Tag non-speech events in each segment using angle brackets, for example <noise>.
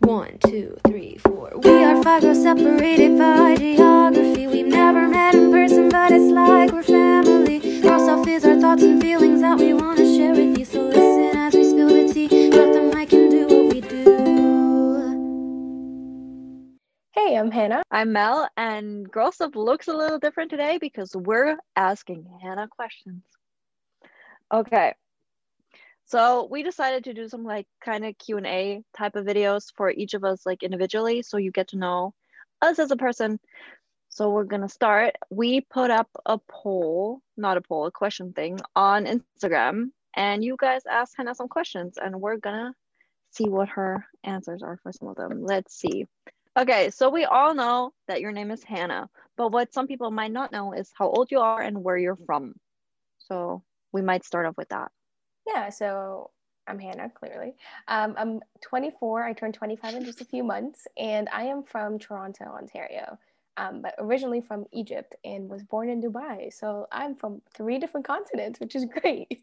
One, two, three, four. We are five girls separated by geography. We've never met in person, but it's like we're family. Our self is our thoughts and feelings that we want to share with you. So listen as we spill the tea. Drop the mic and do what we do. Hey, I'm Hannah. I'm Mel, and Girl Stuff looks a little different today because we're asking Hannah questions. Okay, so we decided to do some like kind of Q&A type of videos for each of us like individually so you get to know us as a person. So we're to start. We put up a poll, not a poll, a question thing on Instagram and you guys asked Hannah some questions and we're to see what her answers are for some of them. Let's see. Okay, so we all know that your name is Hannah, but what some people might not know is how old you are and where you're from. So we might start off with that. Yeah, so I'm Hannah, clearly. Um, I'm 24. I turned 25 in just a few months, and I am from Toronto, Ontario, um, but originally from Egypt and was born in Dubai. So I'm from three different continents, which is great.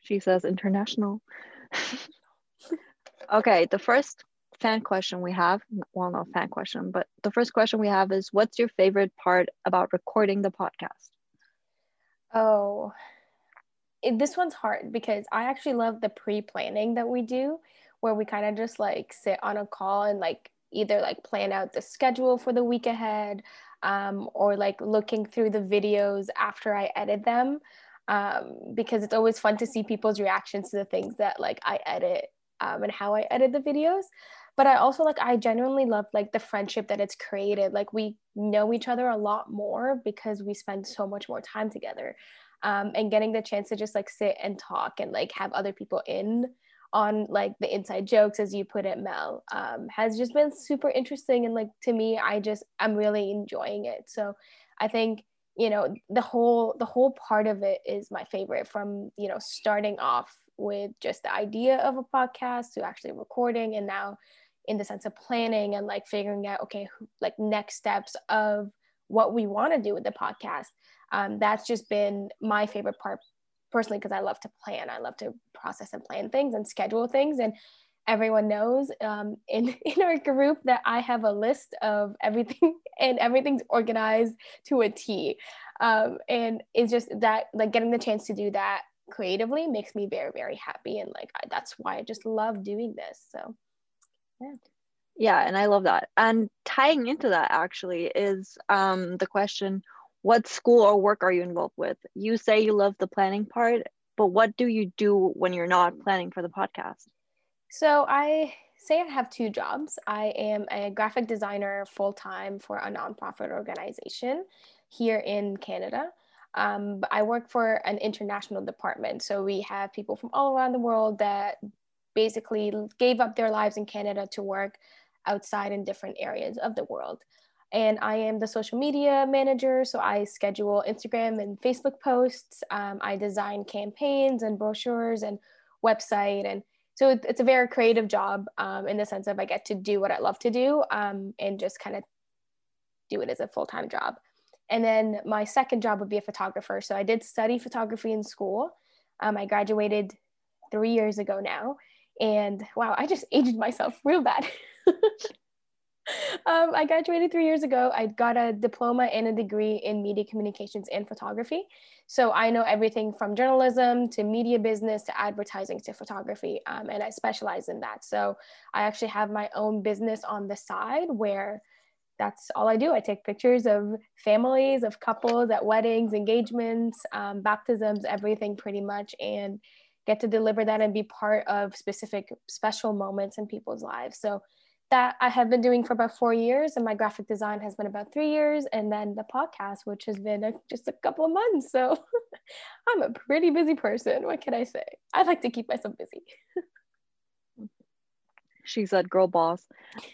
she says international. okay, the first fan question we have well, not fan question, but the first question we have is what's your favorite part about recording the podcast? Oh, it, this one's hard because I actually love the pre-planning that we do where we kind of just like sit on a call and like either like plan out the schedule for the week ahead um, or like looking through the videos after I edit them um, because it's always fun to see people's reactions to the things that like I edit um, and how I edit the videos. But I also like I genuinely love like the friendship that it's created. Like we know each other a lot more because we spend so much more time together um, and getting the chance to just like sit and talk and like have other people in on like the inside jokes as you put it mel um, has just been super interesting. And like to me i just i'm really enjoying it. So i think you know the whole the whole part of it is my favorite from you know starting off with just the idea of a podcast to actually recording and now in the sense of planning and like figuring out okay like next steps of what we want to do with the podcast um, that's just been my favorite part personally because I love to plan. I love to process and plan things and schedule things. And everyone knows um, in, <laughs> in our group that I have a list of everything <laughs> and everything's organized to a T. Um, and it's just that, like, getting the chance to do that creatively makes me very, very happy. And, like, I, that's why I just love doing this. So, yeah. Yeah, and I love that. And tying into that actually is um, the question what school or work are you involved with? You say you love the planning part, but what do you do when you're not planning for the podcast? So I say I have two jobs. I am a graphic designer full time for a nonprofit organization here in Canada. Um, I work for an international department. So we have people from all around the world that basically gave up their lives in Canada to work outside in different areas of the world and I am the social media manager. So I schedule Instagram and Facebook posts. Um, I design campaigns and brochures and website. And so it's a very creative job um, in the sense of I get to do what I love to do um, and just kind of do it as a full time job. And then my second job would be a photographer. So I did study photography in school. Um, I graduated three years ago now. And wow, I just aged myself real bad. <laughs> um, I graduated three years ago. I got a diploma and a degree in media communications and photography. So I know everything from journalism to media business to advertising to photography, um, and I specialize in that. So I actually have my own business on the side where that's all I do. I take pictures of families, of couples at weddings, engagements, um, baptisms, everything pretty much, and get to deliver that and be part of specific special moments in people's lives. So that I have been doing for about four years, and my graphic design has been about three years, and then the podcast, which has been a, just a couple of months. So <laughs> I'm a pretty busy person. What can I say? I like to keep myself busy. she said, "Girl boss."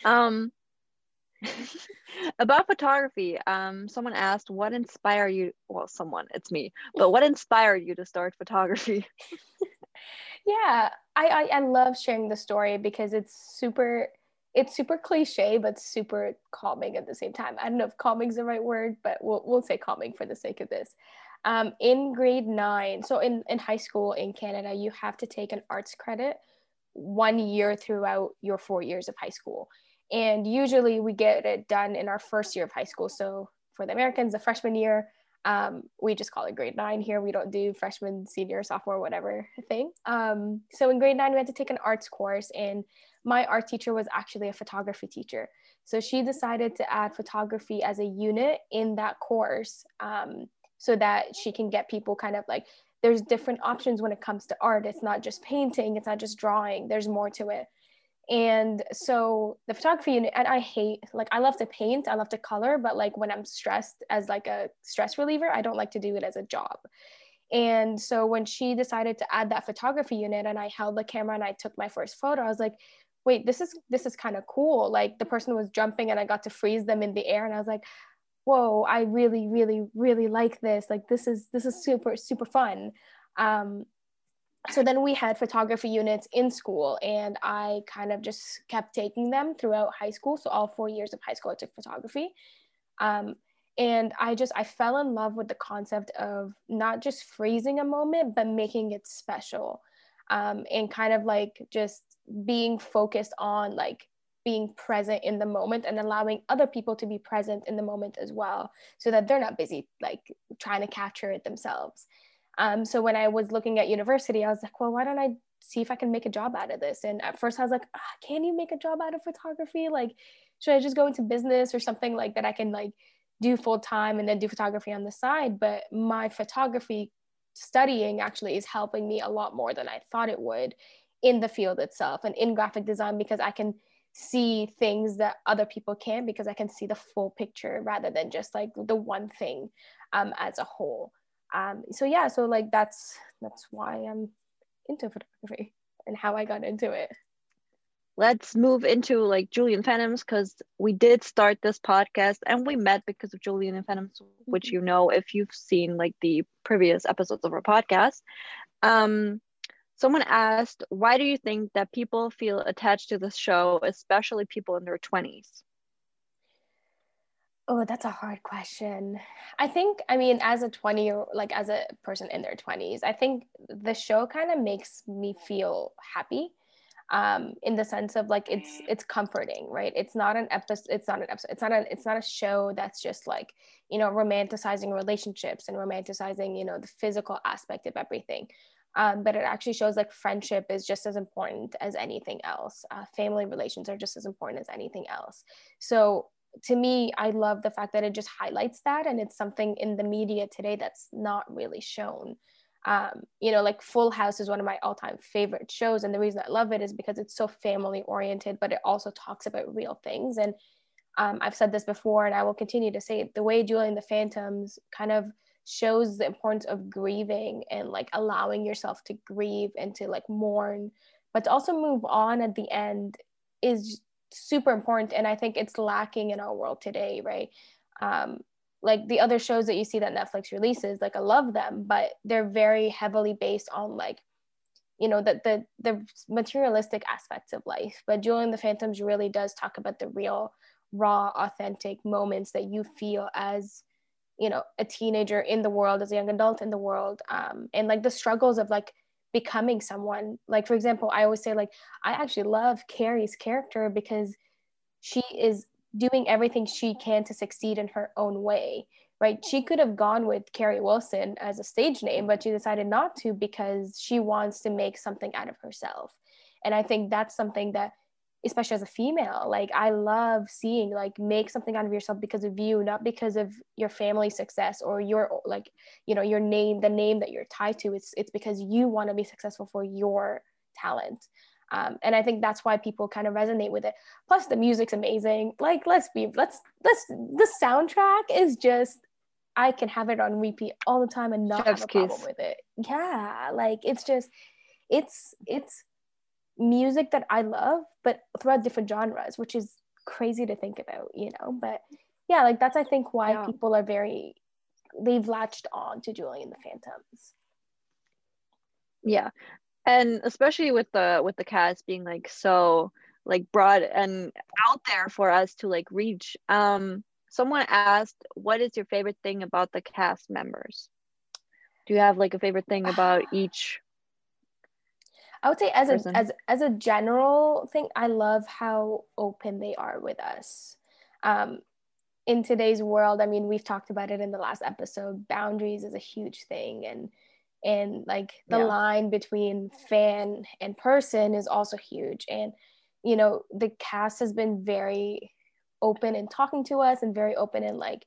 Um, <laughs> about photography, um, someone asked, "What inspired you?" Well, someone, it's me, but what inspired you to start photography? <laughs> yeah, I, I I love sharing the story because it's super it's super cliche but super calming at the same time i don't know if calming is the right word but we'll, we'll say calming for the sake of this um, in grade nine so in, in high school in canada you have to take an arts credit one year throughout your four years of high school. And usually we get it done in our first year of high school. So for the Americans, the freshman year, um, we just call it grade nine here. We don't do freshman, senior, sophomore, whatever thing. Um, so in grade nine, we had to take an arts course, and my art teacher was actually a photography teacher. So she decided to add photography as a unit in that course um, so that she can get people kind of like there's different options when it comes to art. It's not just painting, it's not just drawing, there's more to it. And so the photography unit, and I hate, like, I love to paint, I love to color, but like when I'm stressed as like a stress reliever, I don't like to do it as a job. And so when she decided to add that photography unit and I held the camera and I took my first photo, I was like, wait, this is this is kind of cool. Like the person was jumping and I got to freeze them in the air and I was like, whoa, I really, really, really like this. Like this is this is super, super fun. Um, so then we had photography units in school and I kind of just kept taking them throughout high school. So all four years of high school, I took photography. Um, and I just, I fell in love with the concept of not just freezing a moment, but making it special. Um, and kind of like just being focused on like being present in the moment and allowing other people to be present in the moment as well so that they're not busy like trying to capture it themselves um, so when i was looking at university i was like well why don't i see if i can make a job out of this? And at first i was like ah, can you make a job out of photography? Like should i just go into business or something like that i can like do full time and then do photography on the side? But my photography studying actually is helping me a lot more than i thought it would in the field itself and in graphic design because I can see things that other people can't because I can see the full picture rather than just like the one thing um, as a whole. Um, so yeah, so like that's that's why I'm into photography and how I got into it. Let's move into like Julian Phantoms because we did start this podcast and we met because of Julian and Phantoms, which mm-hmm. you know if you've seen like the previous episodes of our podcast. Um, Someone asked, why do you think that people feel attached to this show, especially people in their 20s? Oh, that's a hard question. I think, I mean, as a 20 year, like as a person in their 20s, I think the show kind of makes me feel happy um, in the sense of like it's it's comforting, right? It's not an episode. It's not an episode. It's not a it's not a show that's just like you know romanticizing relationships and romanticizing you know the physical aspect of everything um, but it actually shows like friendship is just as important as anything else. Uh, family relations are just as important as anything else. So to me, I love the fact that it just highlights that, and it's something in the media today that's not really shown. Um, you know, like Full House is one of my all-time favorite shows, and the reason I love it is because it's so family-oriented, but it also talks about real things. And um, I've said this before, and I will continue to say it, the way Julie and the Phantoms kind of shows the importance of grieving and like allowing yourself to grieve and to like mourn but to also move on at the end is super important and i think it's lacking in our world today right? Um, like the other shows that you see that netflix releases like i love them but they're very heavily based on like you know the the, the materialistic aspects of life. But julie and the phantoms really does talk about the real raw authentic moments that you feel as you know a teenager in the world as a young adult in the world um, and like the struggles of like becoming someone. Like for example i always say like i actually love carrie's character because she is doing everything she can to succeed in her own way right? She could have gone with carrie wilson as a stage name but she decided not to because she wants to make something out of herself. And i think that's something that especially as a female like i love seeing like make something out of yourself because of you not because of your family success or your like you know your name the name that you're tied to. It's it's because you want to be successful for your talent. Um, and i think that's why people kind of resonate with it. Plus the music's amazing. Like let's be let's let's the soundtrack is just i can have it on repeat all the time and not Chef's have a problem with it. Yeah like it's just it's it's music that I love, but throughout different genres, which is crazy to think about, you know. But yeah, like that's I think why yeah. people are very they've latched on to Julie and the Phantoms. Yeah. And especially with the with the cast being like so like broad and out there for us to like reach. Um someone asked what is your favorite thing about the cast members? Do you have like a favorite thing about <sighs> each I would say as a as as a general thing, I love how open they are with us. Um, in today's world, I mean, we've talked about it in the last episode. Boundaries is a huge thing, and and like the Yeah. line between fan and person is also huge. And you know, the cast has been very open in talking to us and very open in like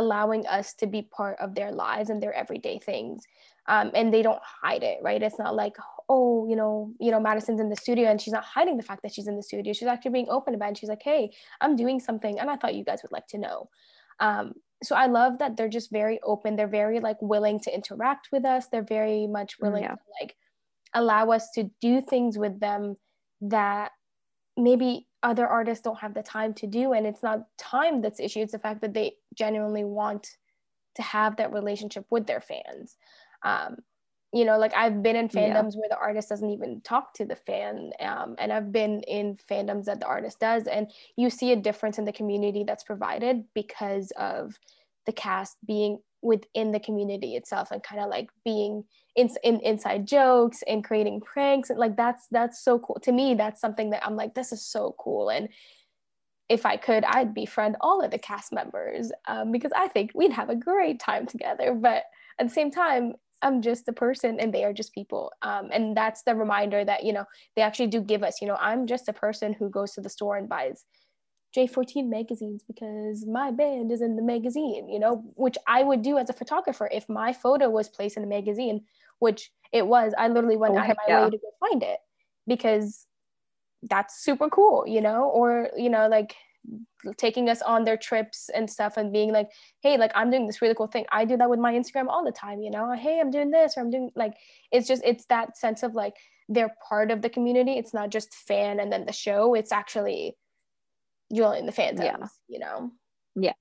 allowing us to be part of their lives and their everyday things. Um, and they don't hide it right? It's not like oh you know you know madison's in the studio and she's not hiding the fact that she's in the studio. She's actually being open about it. And she's like hey i'm doing something and i thought you guys would like to know. Um, so i love that they're just very open. They're very like willing to interact with us. They're very much willing Yeah. to like allow us to do things with them that maybe other artists don't have the time to do and it's not time that's the issue it's the fact that they genuinely want to have that relationship with their fans um, you know like i've been in Yeah. fandoms where the artist doesn't even talk to the fan um, and i've been in fandoms that the artist does and you see a difference in the community that's provided because of the cast being within the community itself and kind of like being in, in inside jokes and creating pranks and like that's that's so cool. To me that's something that i'm like this is so cool and if i could i'd befriend all of the cast members um, because i think we'd have a great time together but at the same time i'm just a person and they are just people um, and that's the reminder that you know they actually do give us you know i'm just a person who goes to the store and buys J14 magazines because my band is in the magazine, you know, which I would do as a photographer if my photo was placed in a magazine, which it was. I literally went Oh, out of my oh, yeah. way to go find it because that's super cool, you know, or, you know, like taking us on their trips and stuff and being like, hey, like I'm doing this really cool thing. I do that with my Instagram all the time, you know, hey, I'm doing this or I'm doing like, it's just, it's that sense of like they're part of the community. It's not just fan and then the show, it's actually join the fandoms, Yeah. you know? Yeah.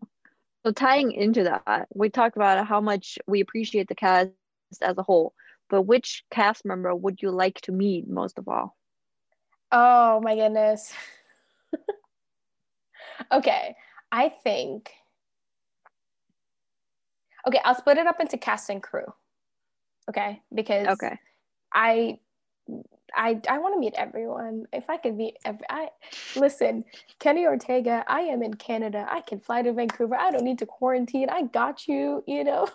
So tying into that, we talked about how much we appreciate the cast as a whole, but which cast member would you like to meet most of all? Oh my goodness. <laughs> okay, I think. Okay, I'll split it up into cast and crew. Okay, because Okay. I I I want to meet everyone. If I could meet every I listen, Kenny Ortega, I am in Canada. I can fly to Vancouver. I don't need to quarantine. I got you, you know.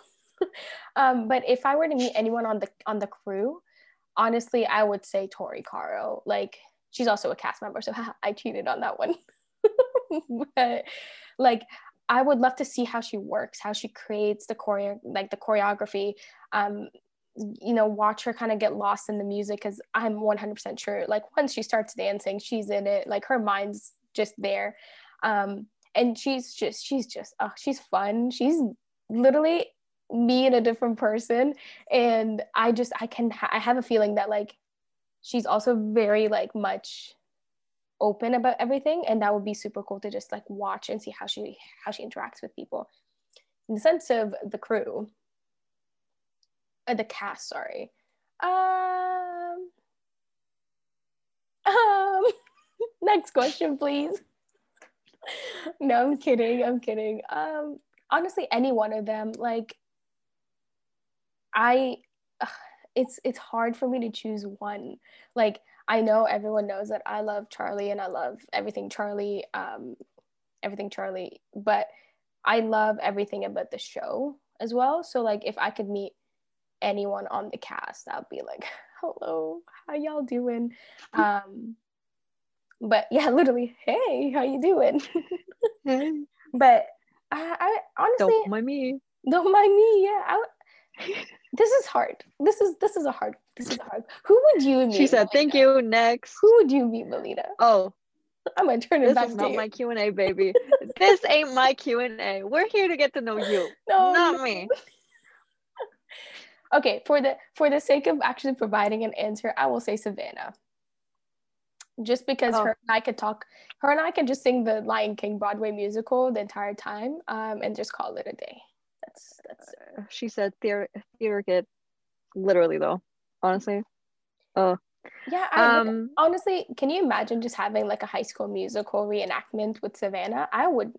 <laughs> um, but if I were to meet anyone on the on the crew, honestly, I would say Tori Caro. Like she's also a cast member, so <laughs> I cheated on that one. <laughs> but like I would love to see how she works, how she creates the choreo like the choreography. Um, you know, watch her kind of get lost in the music because I'm 100% sure, like, once she starts dancing, she's in it. Like, her mind's just there. Um, and she's just, she's just, oh, she's fun. She's literally me in a different person. And I just, I can, ha- I have a feeling that, like, she's also very, like, much open about everything. And that would be super cool to just, like, watch and see how she, how she interacts with people. In the sense of the crew, uh, the cast sorry. Um um <laughs> next question please. No i'm kidding i'm kidding. Um honestly any one of them like i it's it's hard for me to choose one. Like i know everyone knows that i love charlie and i love everything charlie um everything charlie but i love everything about the show as well. So like if i could meet anyone on the cast i'll be like hello how y'all doing um but yeah <laughs> literally hey how you doing <laughs> but I, I honestly Don't mind me. don't mind me yeah I, <laughs> this is hard this is this is a hard this is a hard who would you meet She said, "Thank you." Next. who would you meet melina Oh, i'm gonna turn it this back is to not you my Q and A, baby. this ain't my Q and A. We're here to get to know you, no not no. me. Okay for the for the sake of actually providing an answer i will say savannah just because Oh. her and i could talk her and i could just sing the lion king broadway musical the entire time um, and just call it a day that's that's She said, "Theater, theater kid." Literally, though. Honestly. oh. yeah I, Um. honestly can you imagine just having like a high school musical reenactment with savannah i would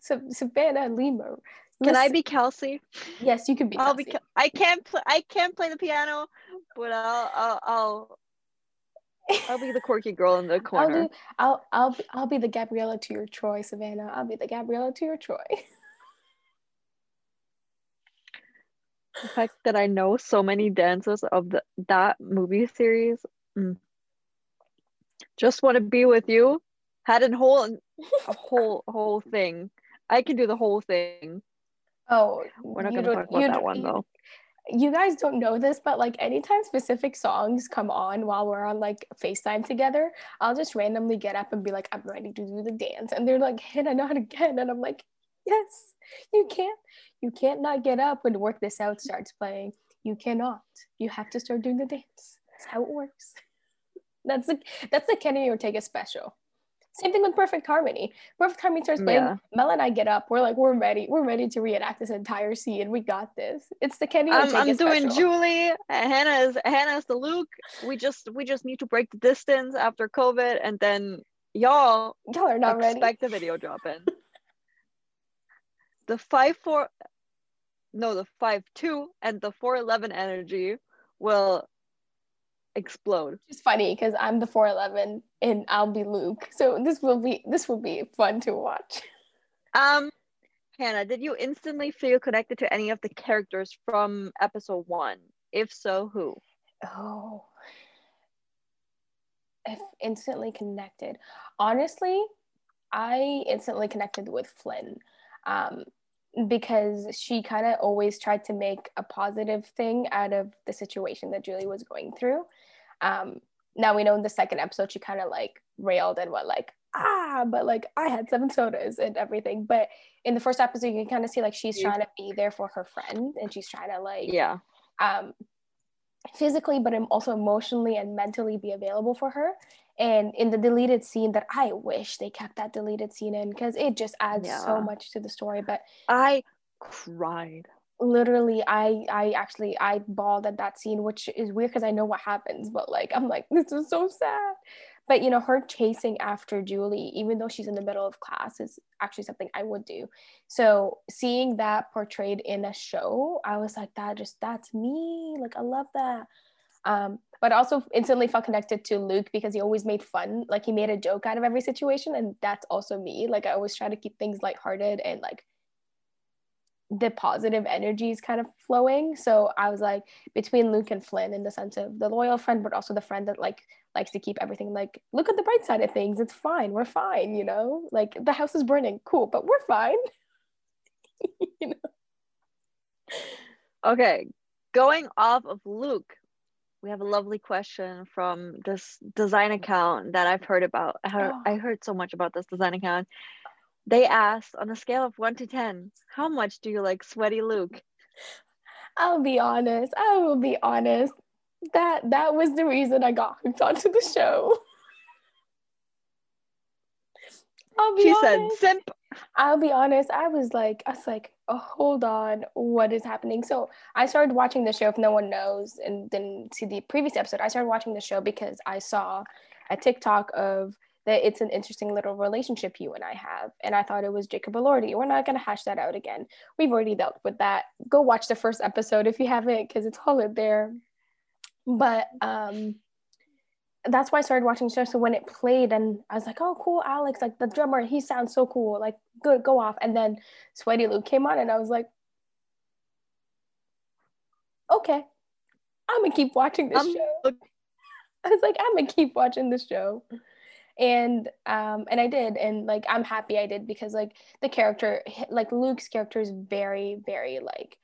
Sa- savannah lee may Can I be Kelsey? yes you can be I'll be. Kelsey. Ke- I can't. Play. I can't play the piano, but I'll. I'll. I'll I'll be the quirky girl in the <laughs> I'll corner. do. I'll I'll be, I'll be the Gabriella to your Troy, Savannah. I'll be the Gabriella to your Troy. <laughs> The fact that I know so many dances of the, that movie series. mm. Just want to be with you. Had a whole a whole whole thing. I can do the whole thing. Oh, We're not gonna don't- talk about that one though. You guys don't know this, but like anytime specific songs come on while we're on like FaceTime together, I'll just randomly get up and be like, I'm ready to do the dance. And they're like, Hannah, not again. And I'm like, yes, you can't, you can't not get up when Work This Out starts playing. You cannot. You have to start doing the dance. That's how it works. <laughs> That's the that's the Kenny Ortega special. Same thing with Perfect Harmony. Perfect Harmony starts playing. Yeah. Mel and I get up. We're like, we're ready. We're ready to reenact this entire scene. We got this. It's the Kenny I'm, I'm doing special. Julie. Hannah is Hannah is the Luke. We just we just need to break the distance after COVID, and then y'all Y'all are not ready. expect the video drop in. the five four, no, the five two and the four eleven energy will explode. It's funny because I'm the 411 and I'll be Luke. So this will be this will be fun to watch. <laughs> Um, Hannah, did you instantly feel connected to any of the characters from episode one? If so, who? Oh. If instantly connected. Honestly, I instantly connected with Flynn. Um, because she kind of always tried to make a positive thing out of the situation that Julie was going through. Um, now we know in the second episode she kind of like railed and went like ah, but like I had seven sodas and everything. But in the first episode, you can kind of see like she's trying to be there for her friend and she's trying to like Yeah. um, physically, but also emotionally and mentally be available for her. And in the deleted scene, that I wish they kept that deleted scene in because it just adds Yeah. so much to the story. But I cried. literally, I I actually I bawled at that scene, which is weird because I know what happens, but like I'm like this is so sad. But you know, her chasing after Julie, even though she's in the middle of class, is actually something I would do. So seeing that portrayed in a show, I was like, that just that's me. Like I love that. Um, but also instantly felt connected to Luke because he always made fun, like he made a joke out of every situation, and that's also me. Like I always try to keep things lighthearted and like the positive energies kind of flowing. So I was like between Luke and Flynn in the sense of the loyal friend, but also the friend that like likes to keep everything like look at the bright side of things. It's fine. We're fine, you know? Like the house is burning. Cool, but we're fine. <laughs> you know? Okay, going off of Luke, we have a lovely question from this design account that I've heard about. I heard, Oh. I heard so much about this design account. They asked on a scale of one to 10, how much do you like sweaty Luke? I'll be honest. I will be honest. That that was the reason I got hooked onto the show. I'll be She honest. said, simp. I'll be honest, I was like, I was like, hold on, what is happening? So I started watching the show, if no one knows and didn't see the previous episode, I started watching the show because I saw a TikTok of that it's an interesting little relationship you and I have. And I thought it was Jacob Elordi. We're not going to hash that out again. We've already dealt with that. Go watch the first episode if you haven't, because it's all in there. But um, that's why I started watching the show. So when it played, and I was like, "Oh, cool, Alex! Like the drummer, he sounds so cool. Like, good, go off." And then Sweaty Luke came on, and I was like, "Okay, I'm gonna keep watching this Um, show." <laughs> <laughs> I was like, "I'm gonna keep watching this show," and um, and I did, and like I'm happy I did because like the character, like Luke's character, is very, very like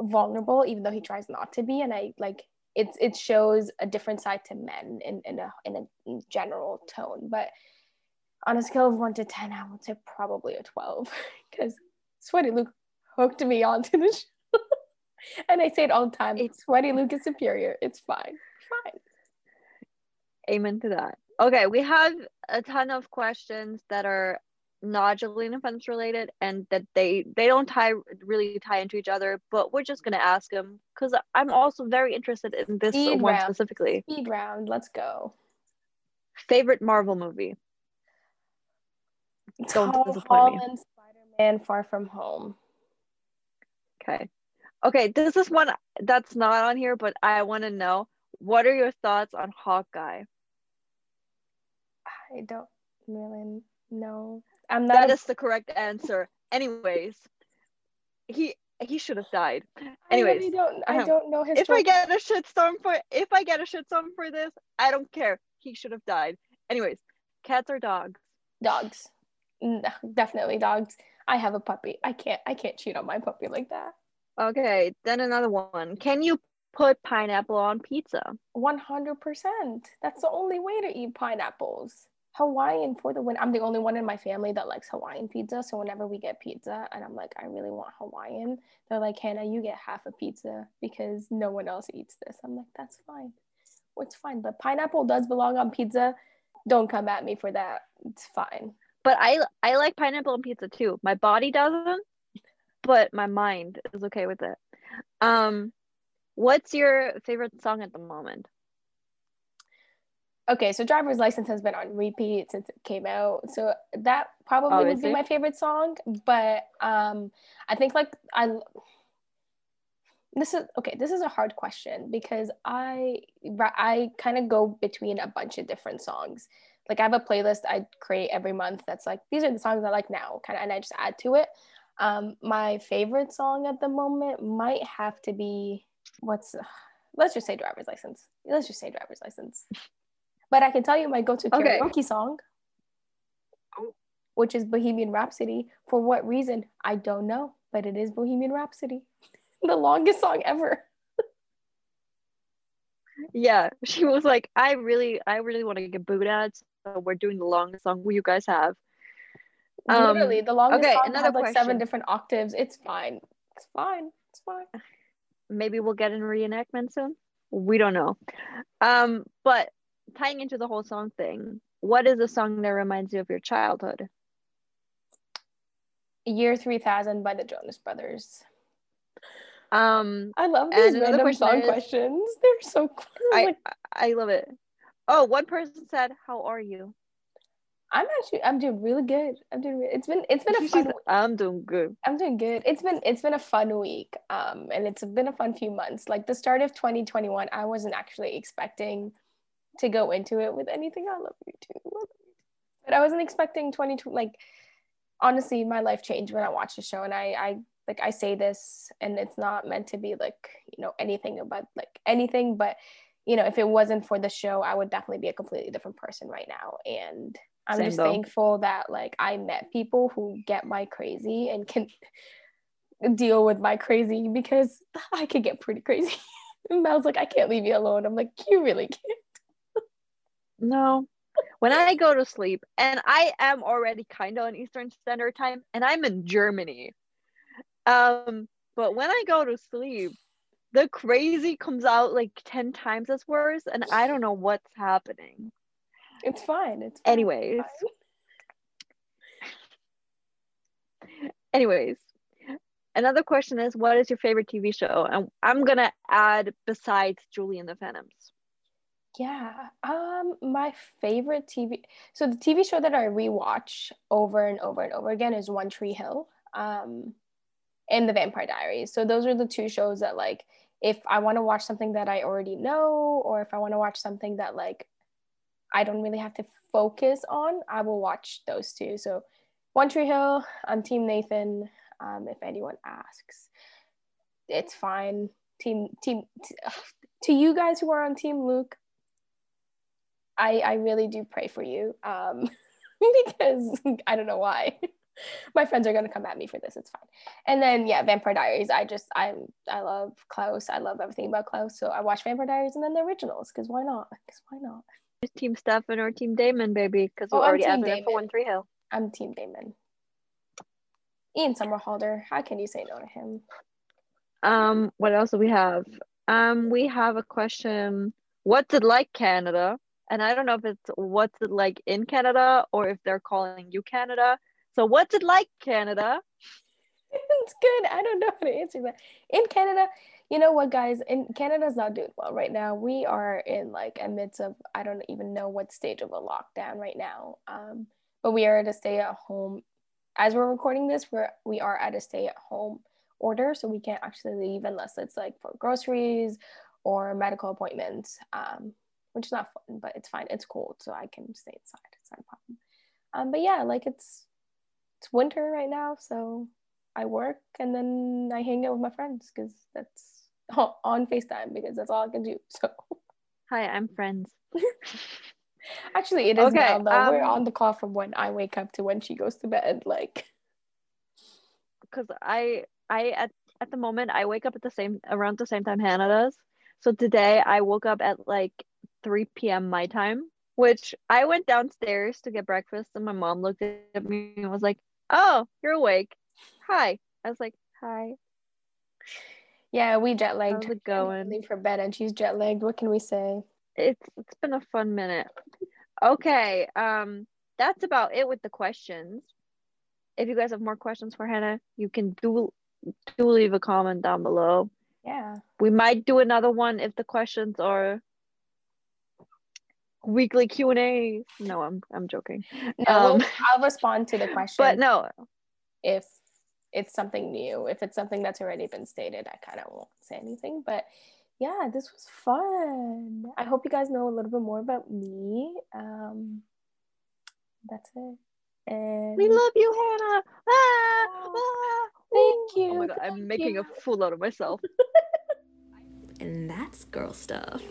vulnerable, even though he tries not to be, and I like it's it shows a different side to men in, in a in a general tone. But on a scale of one to ten, I would say probably a twelve <laughs> because Sweaty Luke hooked me onto the show. <laughs> and I say it all the time. It's- Sweaty Luke is superior. It's fine. Fine. Amen to that. Okay, we have a ton of questions that are Jelena Fence related and that they they don't tie really tie into each other, but we're just gonna ask them because I'm also very interested in this Speed one round. specifically. Speed round. Let's go. Favorite Marvel movie? Don't Tom disappoint me. Spider-Man, Far From Home. Okay. Okay, this is one that's not on here, but I want to know what are your thoughts on Hawkeye? I don't really know. I'm not. That a- is the correct answer. Anyways, he he should have died. Anyways, I really don't. I don't know his. if I get a shitstorm for if I get a shitstorm for this, I don't care. He should have died. Anyways, cats or dogs? dogs, N- definitely dogs. I have a puppy. I can't. I can't cheat on my puppy like that. Okay, then another one. Can you put pineapple on pizza? One hundred percent. That's the only way to eat pineapples. Hawaiian for the win. I'm the only one in my family that likes Hawaiian pizza. So whenever we get pizza and I'm like, I really want Hawaiian, they're like, Hannah, you get half a pizza because no one else eats this. I'm like, that's fine. It's fine. But pineapple does belong on pizza. Don't come at me for that. It's fine. But I I like pineapple on pizza too. My body doesn't, but my mind is okay with it. Um, what's your favorite song at the moment? Okay, so driver's license has been on repeat since it came out. So that probably Oh, would be it? my favorite song. But um I think like I this is okay, this is a hard question because I I kind of go between a bunch of different songs. Like I have a playlist I create every month that's like these are the songs I like now, kind of and I just add to it. Um my favorite song at the moment might have to be what's let's just say driver's license. Let's just say driver's license. But I can tell you my go-to Okay. karaoke song, Oh. which is Bohemian Rhapsody. For what reason? I don't know, but it is Bohemian Rhapsody. <laughs> the longest song ever. Yeah, she was like, I really, I really want to get booed at. So we're doing the longest song you guys have. Um, Literally, the longest okay, song another has like seven different octaves. It's fine. It's fine. It's fine. Maybe we'll get in reenactment soon. We don't know. Um, but tying into the whole song thing, what is a song that reminds you of your childhood? Year 3000 by the Jonas Brothers. Um, I love these random question song is- questions. <laughs> They're so cool. I, Like, I love it. Oh, one person said, "How are you?" I'm actually I'm doing really good. I'm doing re- it's been it's been a fun I'm doing good. I'm doing good. It's been it's been a fun week. Um and it's been a fun few months. Like the start of 2021, I wasn't actually expecting to go into it with anything. I love you too. I love you too. But I wasn't expecting 22, like honestly my life changed when I watched the show and I I like I say this and it's not meant to be like, you know, anything about like anything, but you know, if it wasn't for the show, I would definitely be a completely different person right now. And I'm Same just though. thankful that like I met people who get my crazy and can <laughs> deal with my crazy because I could get pretty crazy. <laughs> And Mel's like, I can't leave you alone. I'm like, you really can't. No. When I go to sleep, and I am already kind of on Eastern Standard Time, and I'm in Germany. Um, but when I go to sleep, the crazy comes out like 10 times as worse, and I don't know what's happening. It's fine. It's fine. Anyways, Fine. anyways, another question is what is your favorite TV show? And I'm gonna add besides Julie and the Phantoms. Yeah. Um, my favorite TV. So the TV show that I rewatch over and over and over again is One Tree Hill. Um, and The Vampire Diaries. So those are the two shows that like if I want to watch something that I already know, or if I want to watch something that like I don't really have to focus on, I will watch those two. So One Tree Hill, I'm Team Nathan. Um, if anyone asks, it's fine. Team team t- <sighs> to you guys who are on Team Luke, I I really do pray for you. Um, <laughs> because <laughs> I don't know why. <laughs> My friends are gonna come at me for this. It's fine. And then yeah, Vampire Diaries. I just I'm I love Klaus. I love everything about Klaus. So I watch Vampire Diaries and then the originals because why not? Because why not? Team Stefan or Team Damon, baby, because we Oh, already Team for. One Tree Hill. I'm Team Damon. Ian Somerhalder. How can you say no to him? Um, what else do we have? Um, we have a question. What's it like Canada? And I don't know if it's what's it like in Canada or if they're calling you Canada. So what's it like Canada? it's good. I don't know how to answer that. In Canada, you know what, guys? In Canada's not doing well right now. We are in like a midst of I don't even know what stage of a lockdown right now. Um, but we are at a stay at home. As we're recording this, we're we are at a stay at home order, so we can't actually leave unless it's like for groceries or medical appointments. Um, which is not fun, but it's fine. It's cold, so I can stay inside. It's not a problem. Um, but yeah, like it's it's winter right now, so I work and then I hang out with my friends because that's on FaceTime because that's all I can do. <laughs> So Hi, I'm friends. <laughs> actually, it is Okay, now though. We're um, on the call from when I wake up to when she goes to bed. Like because I I at at the moment I wake up at the same around the same time Hannah does. So today I woke up at like 3 p.m. my time, which I went downstairs to get breakfast and my mom looked at me and was like, "Oh, you're awake. Hi." I was like, "Hi." yeah, we jet lagged. How's it going? Leave for bed and she's jet lagged. What can we say? It's it's been a fun minute. Okay, um that's about it with the questions. If you guys have more questions for Hannah, you can do do leave a comment down below. Yeah. We might do another one if the questions are weekly Q and A. No, I'm I'm joking. No, Um, we'll- I'll respond to the <laughs> question. But no, if it's something new. If it's something that's already been stated, I kind of won't say anything. But yeah, this was fun. I hope you guys know a little bit more about me. Um, that's it. And we love you, Hannah. Ah, ah, Thank you, Oh my god, I'm making you. a fool out of myself. <laughs> And that's girl stuff.